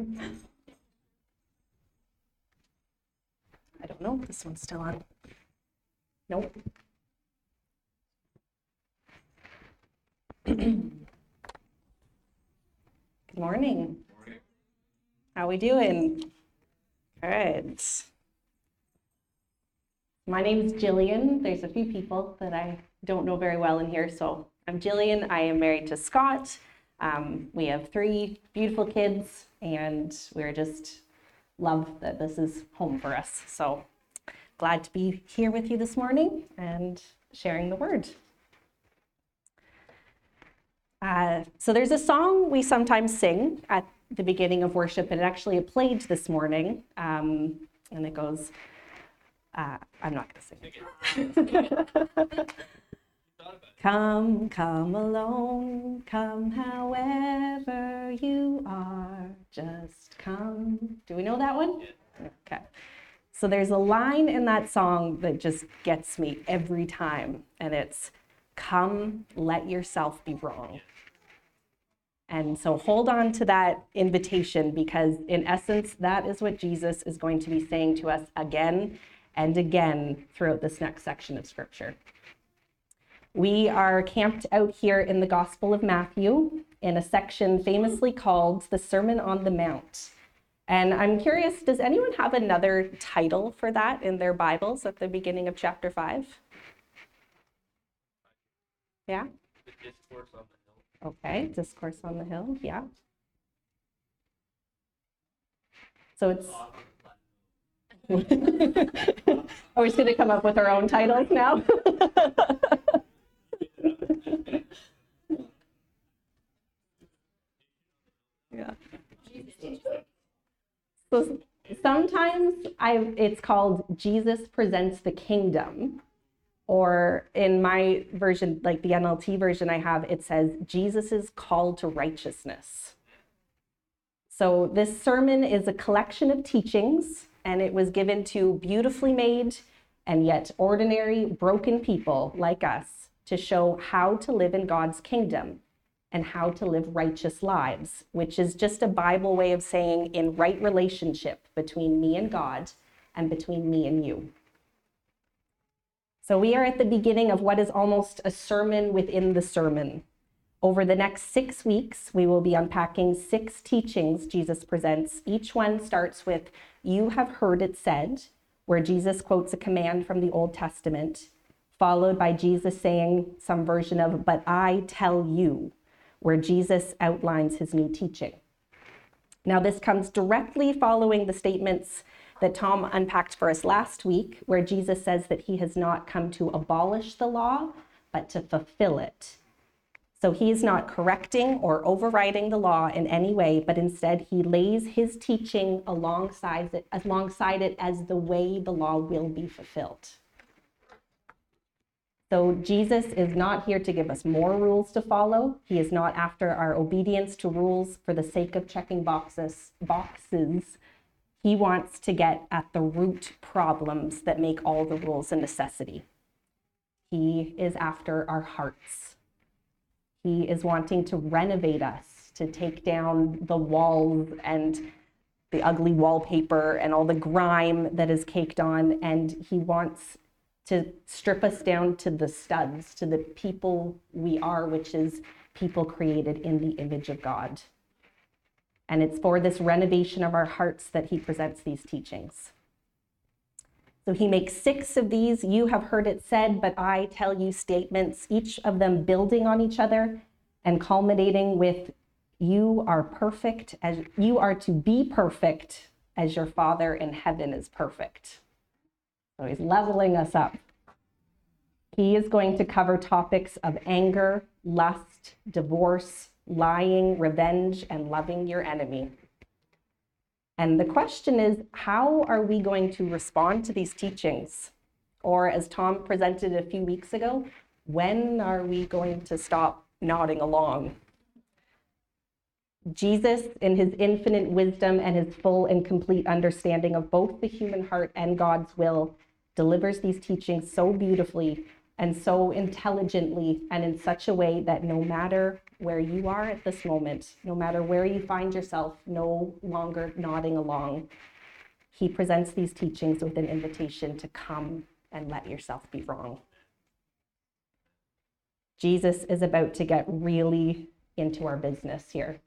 I don't know. if This one's still on. Nope. Good morning. How we doing? Good. My name's Jillian. There's a few people that I don't know very well in here, so I'm Jillian. I am married to Scott. Um, we have three beautiful kids, and we're just love that this is home for us. So glad to be here with you this morning and sharing the word. Uh, so there's a song we sometimes sing at the beginning of worship, and it actually played this morning, um, and it goes. Uh, I'm not going to sing it. come, come alone, come however you are, just come. Do we know that one? Okay. So there's a line in that song that just gets me every time, and it's come, let yourself be wrong. And so hold on to that invitation because, in essence, that is what Jesus is going to be saying to us again and again throughout this next section of scripture. We are camped out here in the Gospel of Matthew in a section famously called the Sermon on the Mount. And I'm curious, does anyone have another title for that in their Bibles at the beginning of chapter 5? Yeah? Discourse on the hill. Okay, Discourse on the Hill, yeah. So it's. Are we just going to come up with our own titles now? yeah. So sometimes I it's called Jesus presents the kingdom or in my version like the NLT version I have it says Jesus' call to righteousness. So this sermon is a collection of teachings and it was given to beautifully made and yet ordinary broken people like us to show how to live in God's kingdom and how to live righteous lives, which is just a Bible way of saying in right relationship between me and God and between me and you. So we are at the beginning of what is almost a sermon within the sermon. Over the next six weeks, we will be unpacking six teachings Jesus presents. Each one starts with, You have heard it said, where Jesus quotes a command from the Old Testament, followed by Jesus saying some version of, But I tell you, where Jesus outlines his new teaching. Now, this comes directly following the statements that Tom unpacked for us last week, where Jesus says that he has not come to abolish the law, but to fulfill it. So he is not correcting or overriding the law in any way, but instead he lays his teaching alongside it, alongside it as the way the law will be fulfilled. So Jesus is not here to give us more rules to follow. He is not after our obedience to rules for the sake of checking boxes boxes. He wants to get at the root problems that make all the rules a necessity. He is after our hearts. He is wanting to renovate us, to take down the walls and the ugly wallpaper and all the grime that is caked on. And he wants to strip us down to the studs, to the people we are, which is people created in the image of God. And it's for this renovation of our hearts that he presents these teachings. So he makes six of these, you have heard it said, but I tell you statements, each of them building on each other and culminating with, you are perfect as you are to be perfect as your Father in heaven is perfect. So he's leveling us up. He is going to cover topics of anger, lust, divorce, lying, revenge, and loving your enemy. And the question is how are we going to respond to these teachings? Or, as Tom presented a few weeks ago, when are we going to stop nodding along? Jesus, in his infinite wisdom and his full and complete understanding of both the human heart and God's will, delivers these teachings so beautifully and so intelligently and in such a way that no matter where you are at this moment, no matter where you find yourself, no longer nodding along, he presents these teachings with an invitation to come and let yourself be wrong. Jesus is about to get really into our business here,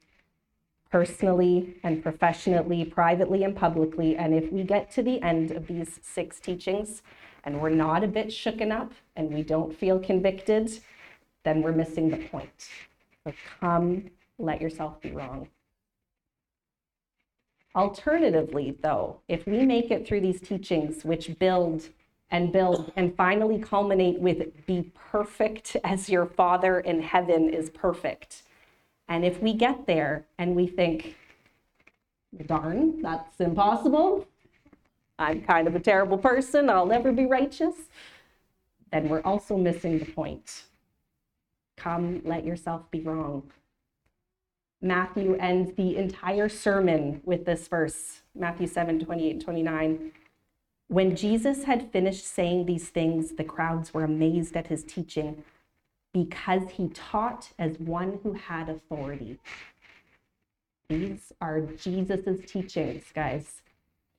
personally and professionally, privately and publicly. And if we get to the end of these six teachings and we're not a bit shooken up and we don't feel convicted, then we're missing the point. So come, let yourself be wrong. Alternatively, though, if we make it through these teachings, which build and build and finally culminate with be perfect as your Father in heaven is perfect. And if we get there and we think, darn, that's impossible, I'm kind of a terrible person, I'll never be righteous, then we're also missing the point. Come, let yourself be wrong. Matthew ends the entire sermon with this verse, Matthew 7 28 29. When Jesus had finished saying these things, the crowds were amazed at his teaching because he taught as one who had authority. These are Jesus' teachings, guys.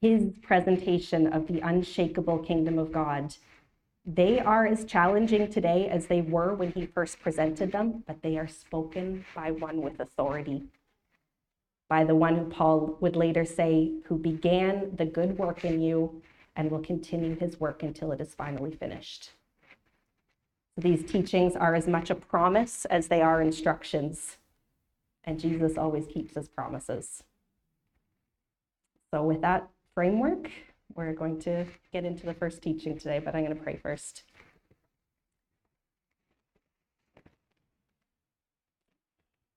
His presentation of the unshakable kingdom of God. They are as challenging today as they were when he first presented them, but they are spoken by one with authority. By the one who Paul would later say, who began the good work in you and will continue his work until it is finally finished. These teachings are as much a promise as they are instructions, and Jesus always keeps his promises. So, with that framework, we're going to get into the first teaching today, but I'm going to pray first.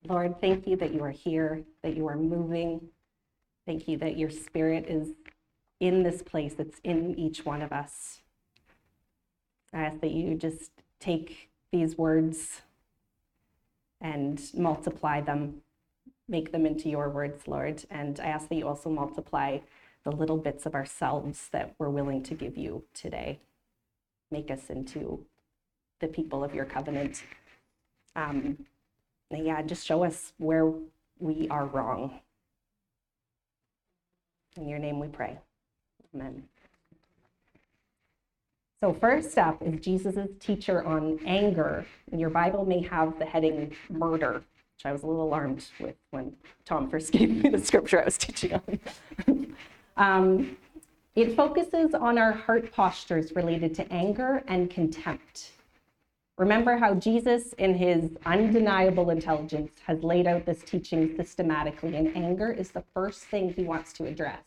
Lord, thank you that you are here, that you are moving. Thank you that your spirit is in this place, it's in each one of us. I ask that you just take these words and multiply them, make them into your words, Lord. And I ask that you also multiply the little bits of ourselves that we're willing to give you today. Make us into the people of your covenant. Um, yeah, just show us where we are wrong. In your name we pray. Amen. So, first up is Jesus' teacher on anger. And your Bible may have the heading murder, which I was a little alarmed with when Tom first gave me the scripture I was teaching on. um, it focuses on our heart postures related to anger and contempt. Remember how Jesus, in his undeniable intelligence, has laid out this teaching systematically, and anger is the first thing he wants to address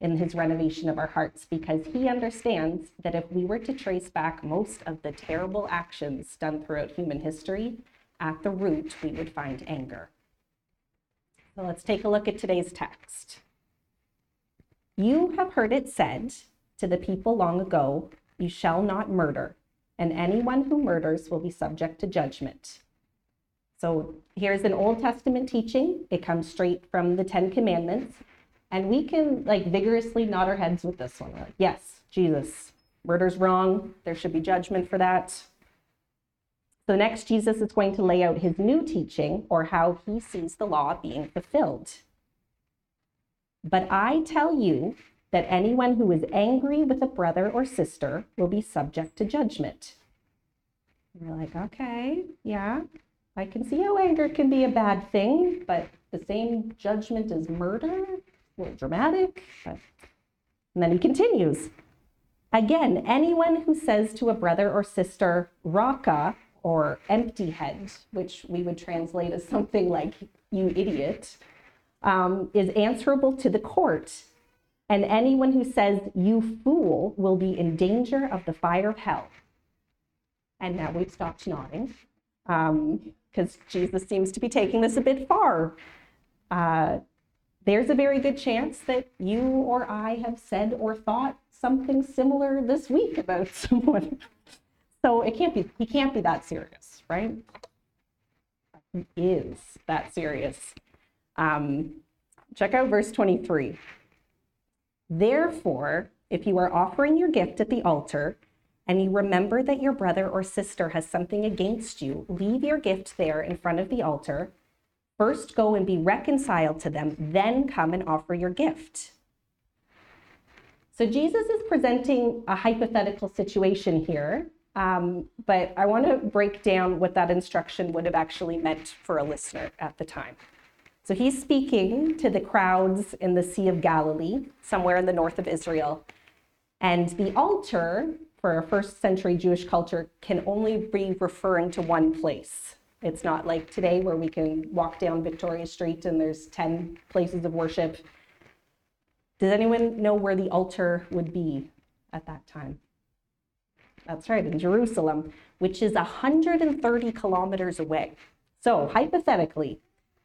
in his renovation of our hearts because he understands that if we were to trace back most of the terrible actions done throughout human history, at the root we would find anger. So let's take a look at today's text. You have heard it said to the people long ago, You shall not murder, and anyone who murders will be subject to judgment. So here's an Old Testament teaching. It comes straight from the Ten Commandments. And we can like vigorously nod our heads with this one. We're like, yes, Jesus, murder's wrong. There should be judgment for that. So next, Jesus is going to lay out his new teaching or how he sees the law being fulfilled. But I tell you that anyone who is angry with a brother or sister will be subject to judgment. We're like, okay, yeah, I can see how anger can be a bad thing, but the same judgment as murder? Little dramatic. But... And then he continues. Again, anyone who says to a brother or sister, Raca, or empty head, which we would translate as something like you idiot, um, is answerable to the court. And anyone who says you fool will be in danger of the fire of hell. And now we've stopped nodding because um, Jesus seems to be taking this a bit far. Uh, there's a very good chance that you or I have said or thought something similar this week about someone. So it can't be, he can't be that serious, right? He is that serious. Um, check out verse 23. Therefore, if you are offering your gift at the altar and you remember that your brother or sister has something against you, leave your gift there in front of the altar. First go and be reconciled to them, then come and offer your gift. So Jesus is presenting a hypothetical situation here, um, but I want to break down what that instruction would have actually meant for a listener at the time. So he's speaking to the crowds in the Sea of Galilee, somewhere in the north of Israel. And the altar for a first century Jewish culture can only be referring to one place. It's not like today where we can walk down Victoria Street and there's 10 places of worship. Does anyone know where the altar would be at that time? That's right, in Jerusalem, which is 130 kilometers away. So, hypothetically,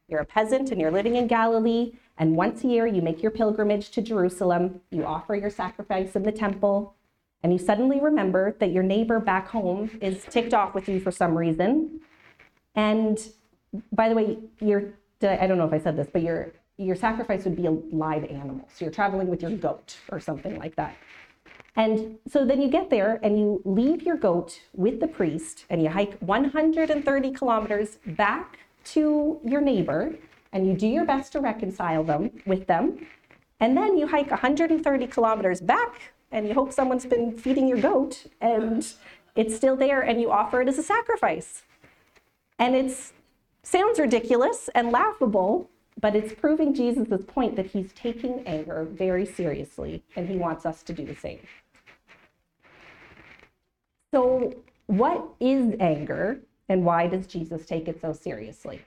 you're a peasant and you're living in Galilee, and once a year you make your pilgrimage to Jerusalem, you offer your sacrifice in the temple, and you suddenly remember that your neighbor back home is ticked off with you for some reason. And by the way, your I don't know if I said this, but your your sacrifice would be a live animal. So you're traveling with your goat or something like that. And so then you get there and you leave your goat with the priest and you hike 130 kilometers back to your neighbor and you do your best to reconcile them with them. And then you hike 130 kilometers back and you hope someone's been feeding your goat and it's still there and you offer it as a sacrifice. And it sounds ridiculous and laughable, but it's proving Jesus' point that he's taking anger very seriously and he wants us to do the same. So, what is anger and why does Jesus take it so seriously?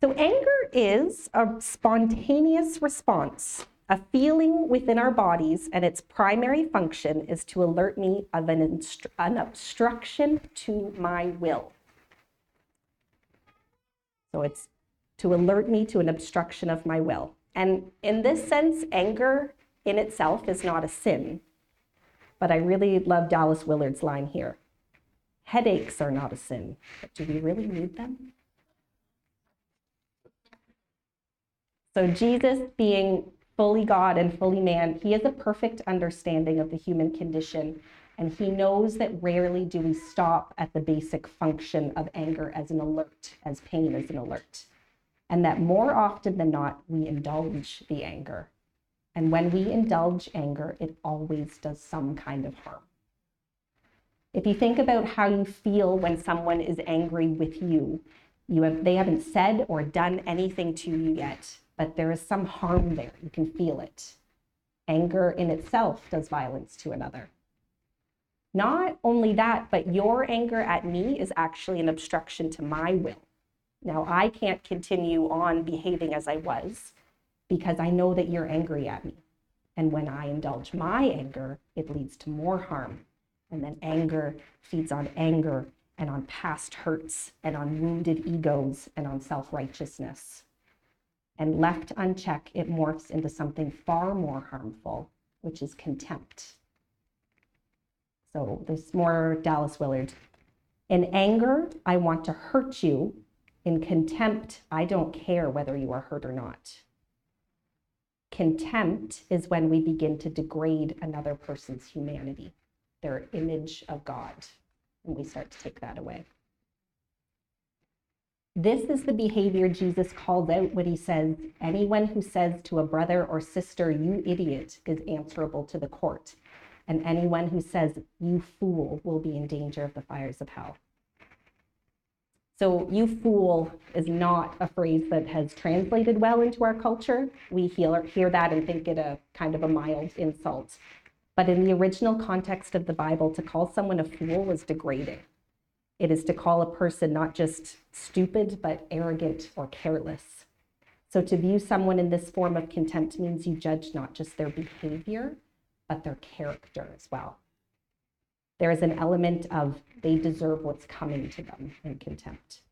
So, anger is a spontaneous response, a feeling within our bodies, and its primary function is to alert me of an, instru- an obstruction to my will. So, it's to alert me to an obstruction of my will. And in this sense, anger in itself is not a sin. But I really love Dallas Willard's line here Headaches are not a sin, but do we really need them? So, Jesus, being fully God and fully man, he has a perfect understanding of the human condition. And he knows that rarely do we stop at the basic function of anger as an alert, as pain as an alert. And that more often than not, we indulge the anger. And when we indulge anger, it always does some kind of harm. If you think about how you feel when someone is angry with you, you have, they haven't said or done anything to you yet, but there is some harm there. You can feel it. Anger in itself does violence to another. Not only that, but your anger at me is actually an obstruction to my will. Now, I can't continue on behaving as I was because I know that you're angry at me. And when I indulge my anger, it leads to more harm and then anger feeds on anger and on past hurts and on wounded egos and on self righteousness. And left unchecked, it morphs into something far more harmful, which is contempt. So there's more Dallas Willard. In anger, I want to hurt you. In contempt, I don't care whether you are hurt or not. Contempt is when we begin to degrade another person's humanity their image of God. And we start to take that away. This is the behavior Jesus calls out when he says, Anyone who says to a brother or sister, you idiot, is answerable to the court. And anyone who says, you fool, will be in danger of the fires of hell. So, you fool is not a phrase that has translated well into our culture. We hear, hear that and think it a kind of a mild insult. But in the original context of the Bible, to call someone a fool was degrading. It is to call a person not just stupid, but arrogant or careless. So to view someone in this form of contempt means you judge not just their behavior, but their character as well. There is an element of they deserve what's coming to them in contempt.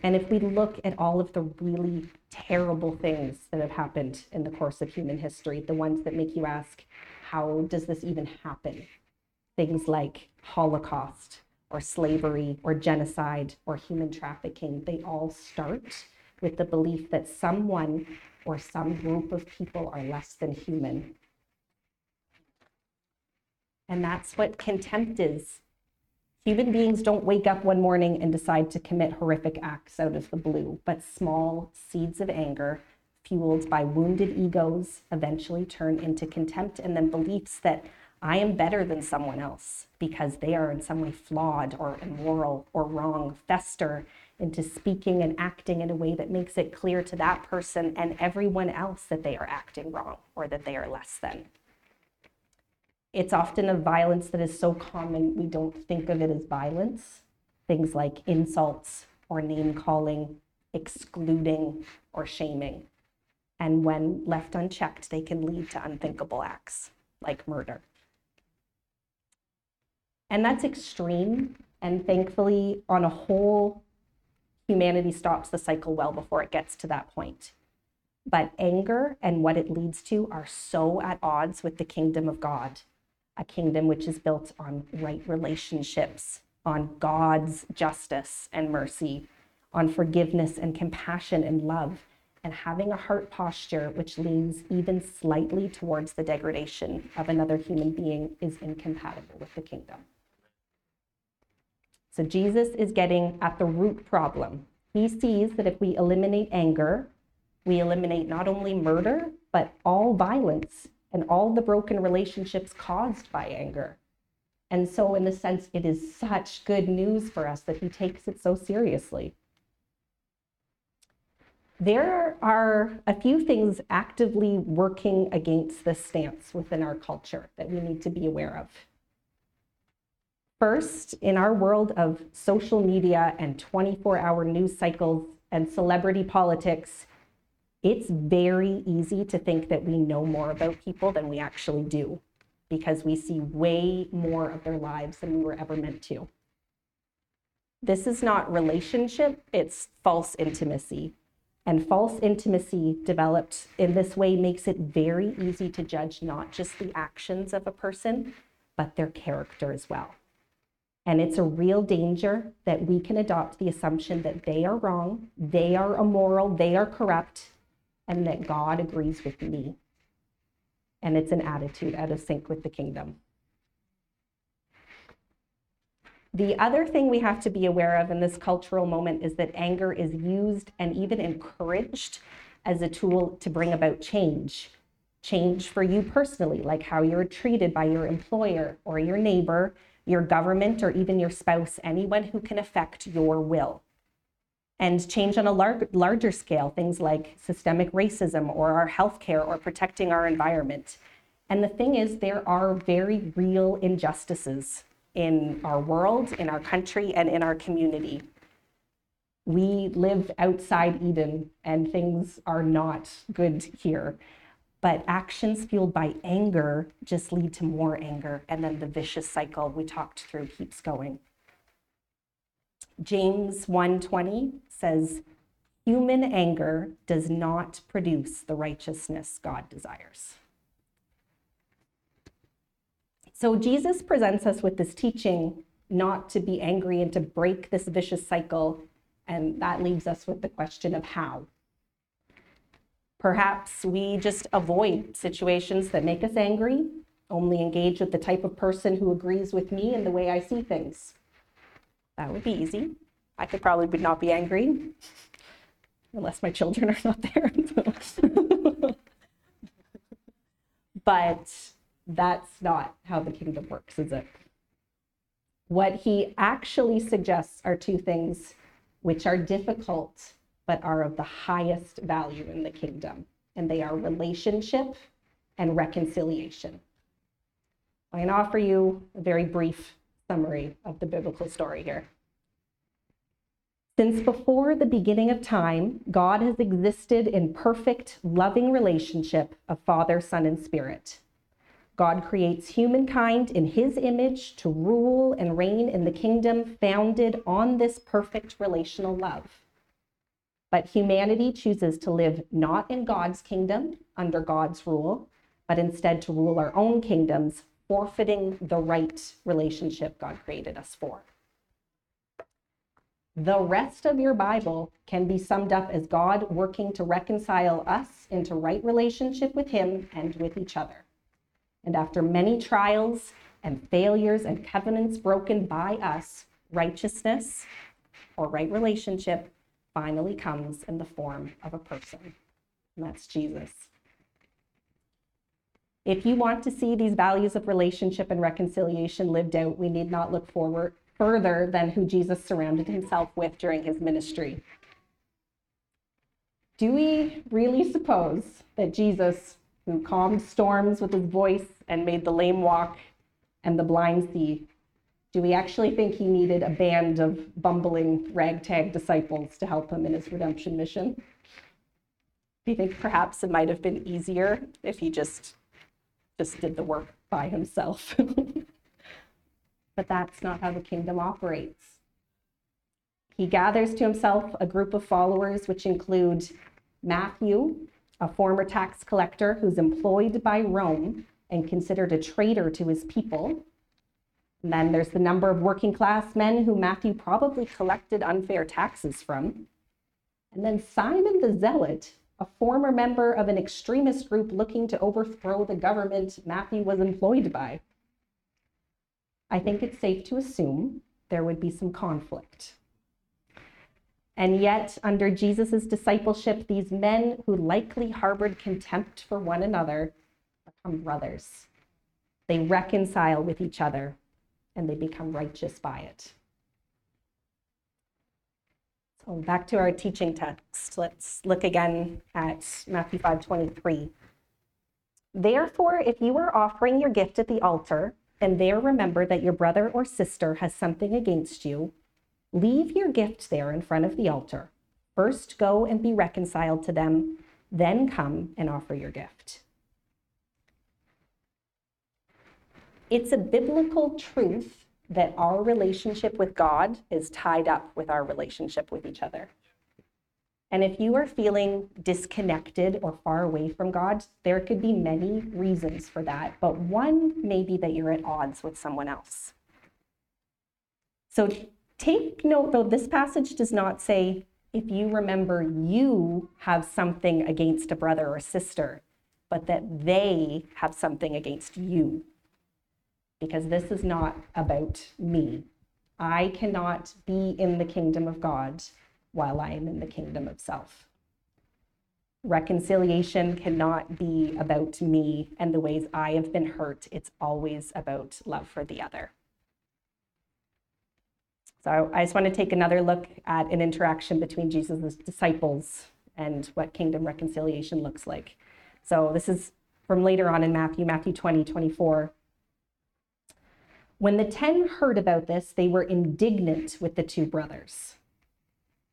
And if we look at all of the really terrible things that have happened in the course of human history, the ones that make you ask, how does this even happen? Things like Holocaust or slavery or genocide or human trafficking, they all start with the belief that someone or some group of people are less than human. And that's what contempt is. Human beings don't wake up one morning and decide to commit horrific acts out of the blue, but small seeds of anger, fueled by wounded egos, eventually turn into contempt and then beliefs that I am better than someone else because they are in some way flawed or immoral or wrong, fester into speaking and acting in a way that makes it clear to that person and everyone else that they are acting wrong or that they are less than. It's often a violence that is so common we don't think of it as violence. Things like insults or name calling, excluding, or shaming. And when left unchecked, they can lead to unthinkable acts like murder. And that's extreme. And thankfully, on a whole, humanity stops the cycle well before it gets to that point. But anger and what it leads to are so at odds with the kingdom of God, a kingdom which is built on right relationships, on God's justice and mercy, on forgiveness and compassion and love, and having a heart posture which leans even slightly towards the degradation of another human being is incompatible with the kingdom. So Jesus is getting at the root problem. He sees that if we eliminate anger, we eliminate not only murder, but all violence and all the broken relationships caused by anger. And so, in a sense, it is such good news for us that he takes it so seriously. There are a few things actively working against this stance within our culture that we need to be aware of. First, in our world of social media and 24 hour news cycles and celebrity politics, it's very easy to think that we know more about people than we actually do because we see way more of their lives than we were ever meant to. This is not relationship, it's false intimacy. And false intimacy developed in this way makes it very easy to judge not just the actions of a person, but their character as well. And it's a real danger that we can adopt the assumption that they are wrong, they are immoral, they are corrupt, and that God agrees with me. And it's an attitude out of sync with the kingdom. The other thing we have to be aware of in this cultural moment is that anger is used and even encouraged as a tool to bring about change. Change for you personally, like how you're treated by your employer or your neighbor, your government, or even your spouse, anyone who can affect your will. And change on a lar- larger scale, things like systemic racism or our healthcare or protecting our environment. And the thing is, there are very real injustices in our world, in our country, and in our community. We live outside Eden and things are not good here. But actions fueled by anger just lead to more anger, and then the vicious cycle we talked through keeps going. James 1:20 says, "Human anger does not produce the righteousness God desires." So Jesus presents us with this teaching not to be angry and to break this vicious cycle, and that leaves us with the question of how. Perhaps we just avoid situations that make us angry, only engage with the type of person who agrees with me and the way I see things. That would be easy. I could probably not be angry, unless my children are not there. but that's not how the kingdom works, is it? What he actually suggests are two things which are difficult but are of the highest value in the kingdom, and they are relationship and reconciliation. Going to offer you a very brief summary of the biblical story here. Since before the beginning of time, God has existed in perfect, loving relationship of Father, Son, and Spirit. God creates humankind in his image to rule and reign in the kingdom founded on this perfect relational love. But humanity chooses to live not in God's kingdom under God's rule, but instead to rule our own kingdoms, forfeiting the right relationship God created us for. The rest of your Bible can be summed up as God working to reconcile us into right relationship with Him and with each other. And after many trials and failures and covenants broken by us, righteousness or right relationship finally comes in the form of a person. And that's Jesus. If you want to see these values of relationship and reconciliation lived out, we need not look forward further than who Jesus surrounded himself with during his ministry. Do we really suppose that Jesus, who calmed storms with his voice and made the lame walk and the blind see, do we actually think he needed a band of bumbling ragtag disciples to help him in his redemption mission? Do you think perhaps it might have been easier if he just just did the work by himself? but that's not how the kingdom operates. He gathers to himself a group of followers, which include Matthew, a former tax collector who's employed by Rome and considered a traitor to his people. And then there's the number of working class men who Matthew probably collected unfair taxes from. And then Simon the Zealot, a former member of an extremist group looking to overthrow the government Matthew was employed by. I think it's safe to assume there would be some conflict. And yet, under Jesus' discipleship, these men who likely harbored contempt for one another become brothers. They reconcile with each other and they become righteous by it. So back to our teaching text. Let's look again at Matthew 5:23. Therefore, if you are offering your gift at the altar and there remember that your brother or sister has something against you, leave your gift there in front of the altar. First go and be reconciled to them, then come and offer your gift. It's a biblical truth that our relationship with God is tied up with our relationship with each other. And if you are feeling disconnected or far away from God, there could be many reasons for that, but one may be that you're at odds with someone else. So take note, though, this passage does not say, if you remember you have something against a brother or sister, but that they have something against you because this is not about me. I cannot be in the kingdom of God while I am in the kingdom of self. Reconciliation cannot be about me and the ways I have been hurt. It's always about love for the other. So I just want to take another look at an interaction between Jesus' disciples and what kingdom reconciliation looks like. So this is from later on in Matthew, Matthew 20, 24. When the ten heard about this, they were indignant with the two brothers.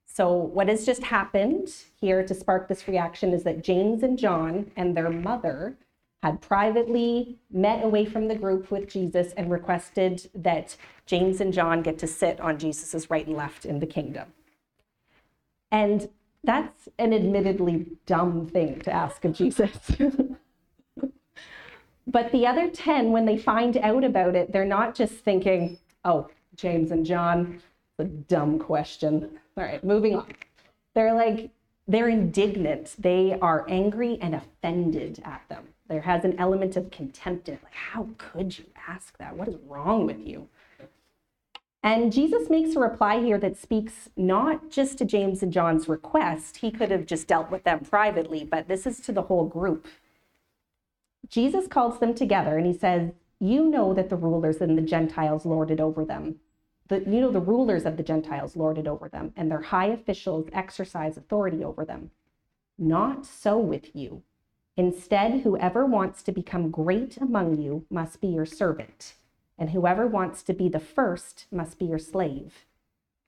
So, what has just happened here to spark this reaction is that James and John and their mother had privately met away from the group with Jesus and requested that James and John get to sit on Jesus's right and left in the kingdom. And that's an admittedly dumb thing to ask of Jesus. But the other 10, when they find out about it, they're not just thinking, oh, James and John, a dumb question. All right, moving on. They're like, they're indignant. They are angry and offended at them. There has an element of contempt in it. Like, how could you ask that? What is wrong with you? And Jesus makes a reply here that speaks not just to James and John's request. He could have just dealt with them privately, but this is to the whole group. Jesus calls them together and he says, You know that the rulers and the Gentiles lorded over them. The, you know, the rulers of the Gentiles lorded over them, and their high officials exercise authority over them. Not so with you. Instead, whoever wants to become great among you must be your servant, and whoever wants to be the first must be your slave.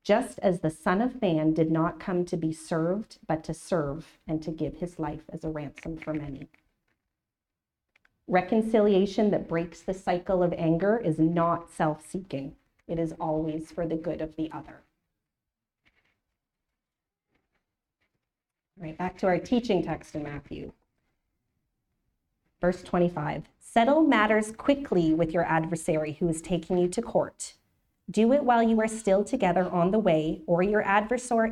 Just as the Son of Man did not come to be served, but to serve and to give his life as a ransom for many. Reconciliation that breaks the cycle of anger is not self seeking, it is always for the good of the other. All right, back to our teaching text in Matthew. Verse 25 Settle matters quickly with your adversary who is taking you to court. Do it while you are still together on the way, or your adversary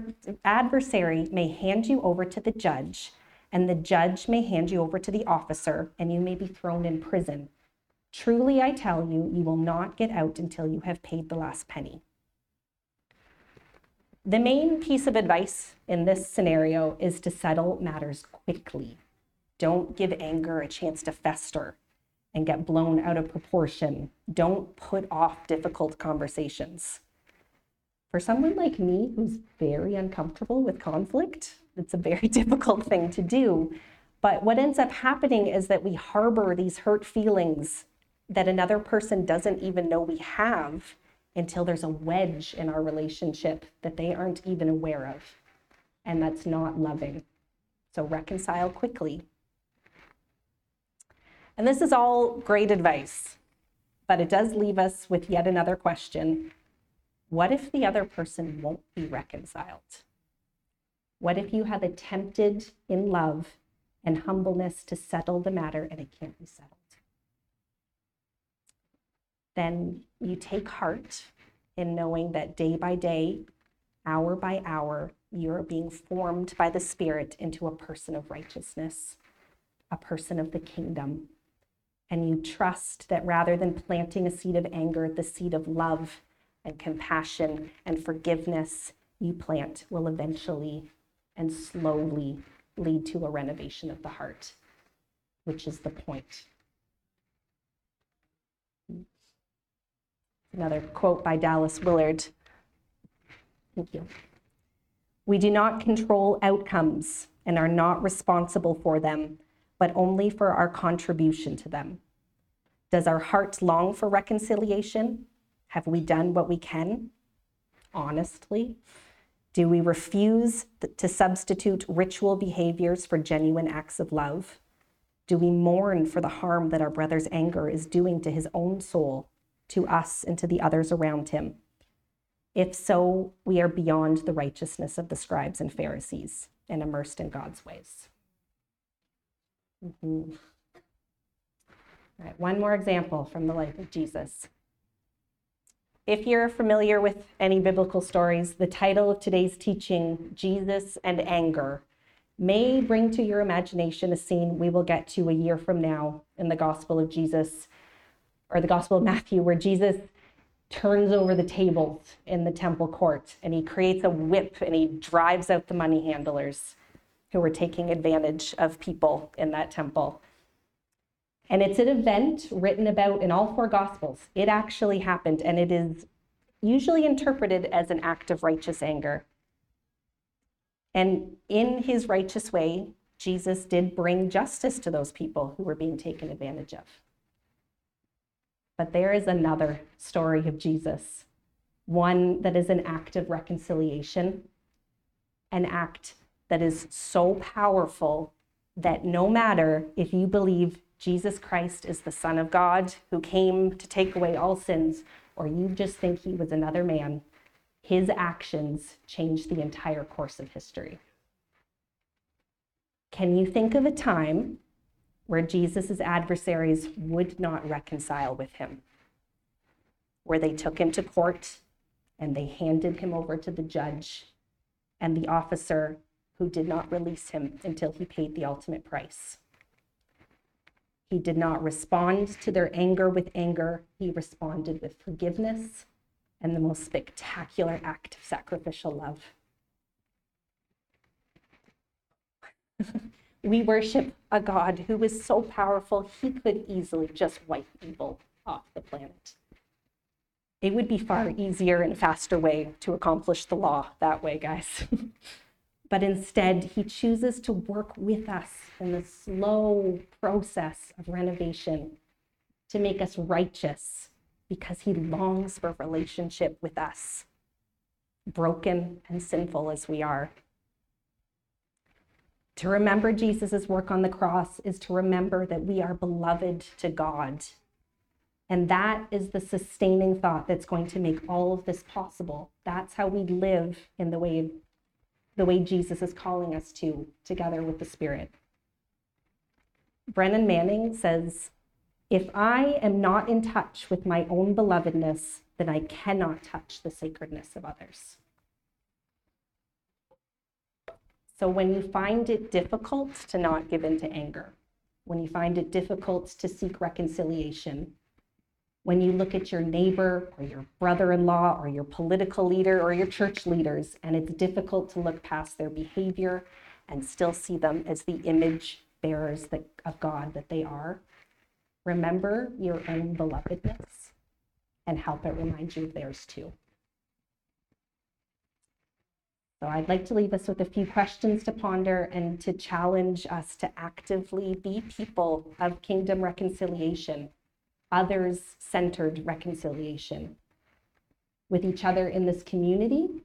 may hand you over to the judge and the judge may hand you over to the officer, and you may be thrown in prison. Truly, I tell you, you will not get out until you have paid the last penny. The main piece of advice in this scenario is to settle matters quickly. Don't give anger a chance to fester and get blown out of proportion. Don't put off difficult conversations. For someone like me who's very uncomfortable with conflict, it's a very difficult thing to do. But what ends up happening is that we harbor these hurt feelings that another person doesn't even know we have until there's a wedge in our relationship that they aren't even aware of. And that's not loving. So reconcile quickly. And this is all great advice, but it does leave us with yet another question. What if the other person won't be reconciled? What if you have attempted in love and humbleness to settle the matter and it can't be settled? Then you take heart in knowing that day by day, hour by hour, you're being formed by the Spirit into a person of righteousness, a person of the kingdom. And you trust that rather than planting a seed of anger, the seed of love and compassion and forgiveness you plant will eventually and slowly lead to a renovation of the heart, which is the point. Another quote by Dallas Willard. Thank you. We do not control outcomes and are not responsible for them, but only for our contribution to them. Does our heart long for reconciliation? Have we done what we can? Honestly? Do we refuse to substitute ritual behaviors for genuine acts of love? Do we mourn for the harm that our brother's anger is doing to his own soul to us and to the others around him? If so, we are beyond the righteousness of the scribes and Pharisees and immersed in God's ways. Mm-hmm. All right, one more example from the life of Jesus. If you're familiar with any biblical stories, the title of today's teaching, Jesus and Anger, may bring to your imagination a scene we will get to a year from now in the Gospel of Jesus or the Gospel of Matthew, where Jesus turns over the tables in the temple court and he creates a whip and he drives out the money handlers who were taking advantage of people in that temple. And it's an event written about in all four Gospels. It actually happened, and it is usually interpreted as an act of righteous anger. And in his righteous way, Jesus did bring justice to those people who were being taken advantage of. But there is another story of Jesus, one that is an act of reconciliation, an act that is so powerful that no matter if you believe Jesus Christ is the Son of God who came to take away all sins, or you just think he was another man, his actions changed the entire course of history. Can you think of a time where Jesus' adversaries would not reconcile with him, where they took him to court and they handed him over to the judge and the officer who did not release him until he paid the ultimate price. He did not respond to their anger with anger, he responded with forgiveness and the most spectacular act of sacrificial love. we worship a God who is so powerful, he could easily just wipe evil off the planet. It would be far easier and faster way to accomplish the law that way, guys. but instead, he chooses to work with us in the slow process of renovation to make us righteous because he longs for a relationship with us, broken and sinful as we are. To remember Jesus' work on the cross is to remember that we are beloved to God. And that is the sustaining thought that's going to make all of this possible. That's how we live in the way, the way Jesus is calling us to, together with the Spirit. Brennan Manning says, If I am not in touch with my own belovedness, then I cannot touch the sacredness of others. So when you find it difficult to not give in to anger, when you find it difficult to seek reconciliation, When you look at your neighbor or your brother in law or your political leader or your church leaders, and it's difficult to look past their behavior and still see them as the image bearers that, of God that they are, remember your own belovedness and help it remind you of theirs too. So I'd like to leave us with a few questions to ponder and to challenge us to actively be people of kingdom reconciliation, others centered reconciliation with each other in this community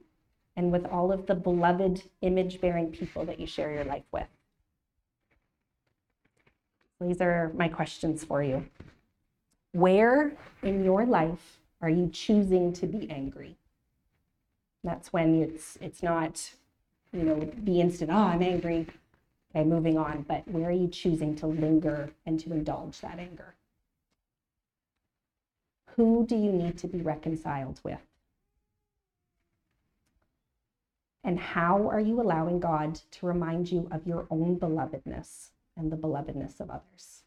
and with all of the beloved image bearing people that you share your life with. These are my questions for you. Where in your life are you choosing to be angry? That's when it's it's not, you know, the instant, oh, I'm angry. Okay, moving on. But where are you choosing to linger and to indulge that anger? Who do you need to be reconciled with? And how are you allowing God to remind you of your own belovedness and the belovedness of others?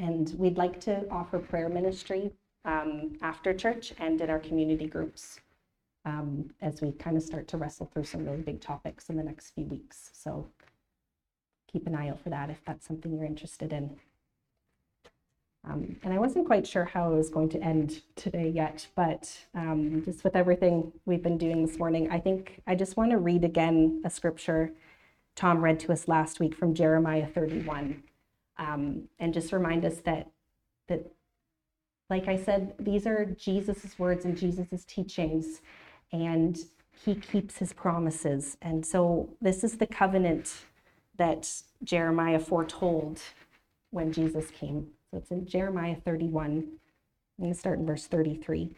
And we'd like to offer prayer ministry um, after church and in our community groups um, as we kind of start to wrestle through some really big topics in the next few weeks. So keep an eye out for that if that's something you're interested in. Um, and I wasn't quite sure how I was going to end today yet, but um, just with everything we've been doing this morning, I think I just want to read again a scripture Tom read to us last week from Jeremiah 31, um, and just remind us that that, like I said, these are Jesus's words and Jesus's teachings, and He keeps His promises. And so this is the covenant that Jeremiah foretold when Jesus came. So it's in Jeremiah 31. I'm going to start in verse 33.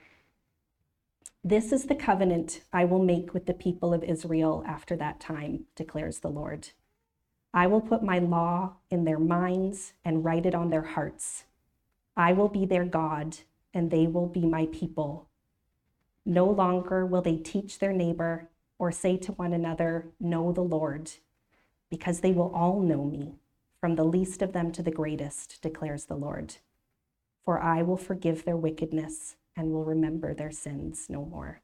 This is the covenant I will make with the people of Israel after that time, declares the Lord. I will put my law in their minds and write it on their hearts. I will be their God, and they will be my people. No longer will they teach their neighbor or say to one another, Know the Lord, because they will all know me from the least of them to the greatest, declares the Lord. For I will forgive their wickedness and will remember their sins no more.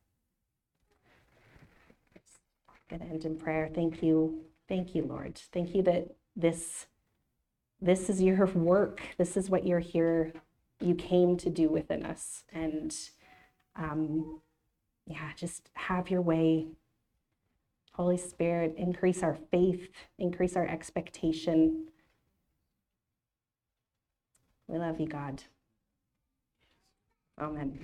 I'm going to end in prayer. Thank you. Thank you, Lord. Thank you that this this is your work. This is what you're here. You came to do within us, and um, yeah, just have your way. Holy Spirit, increase our faith, increase our expectation. We love you, God. Amen.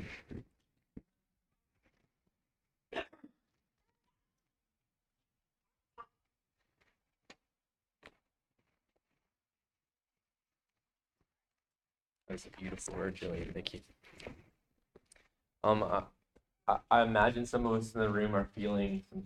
That's a beautiful word, Julie. Thank you. Um, I, I- I imagine some of us in the room are feeling some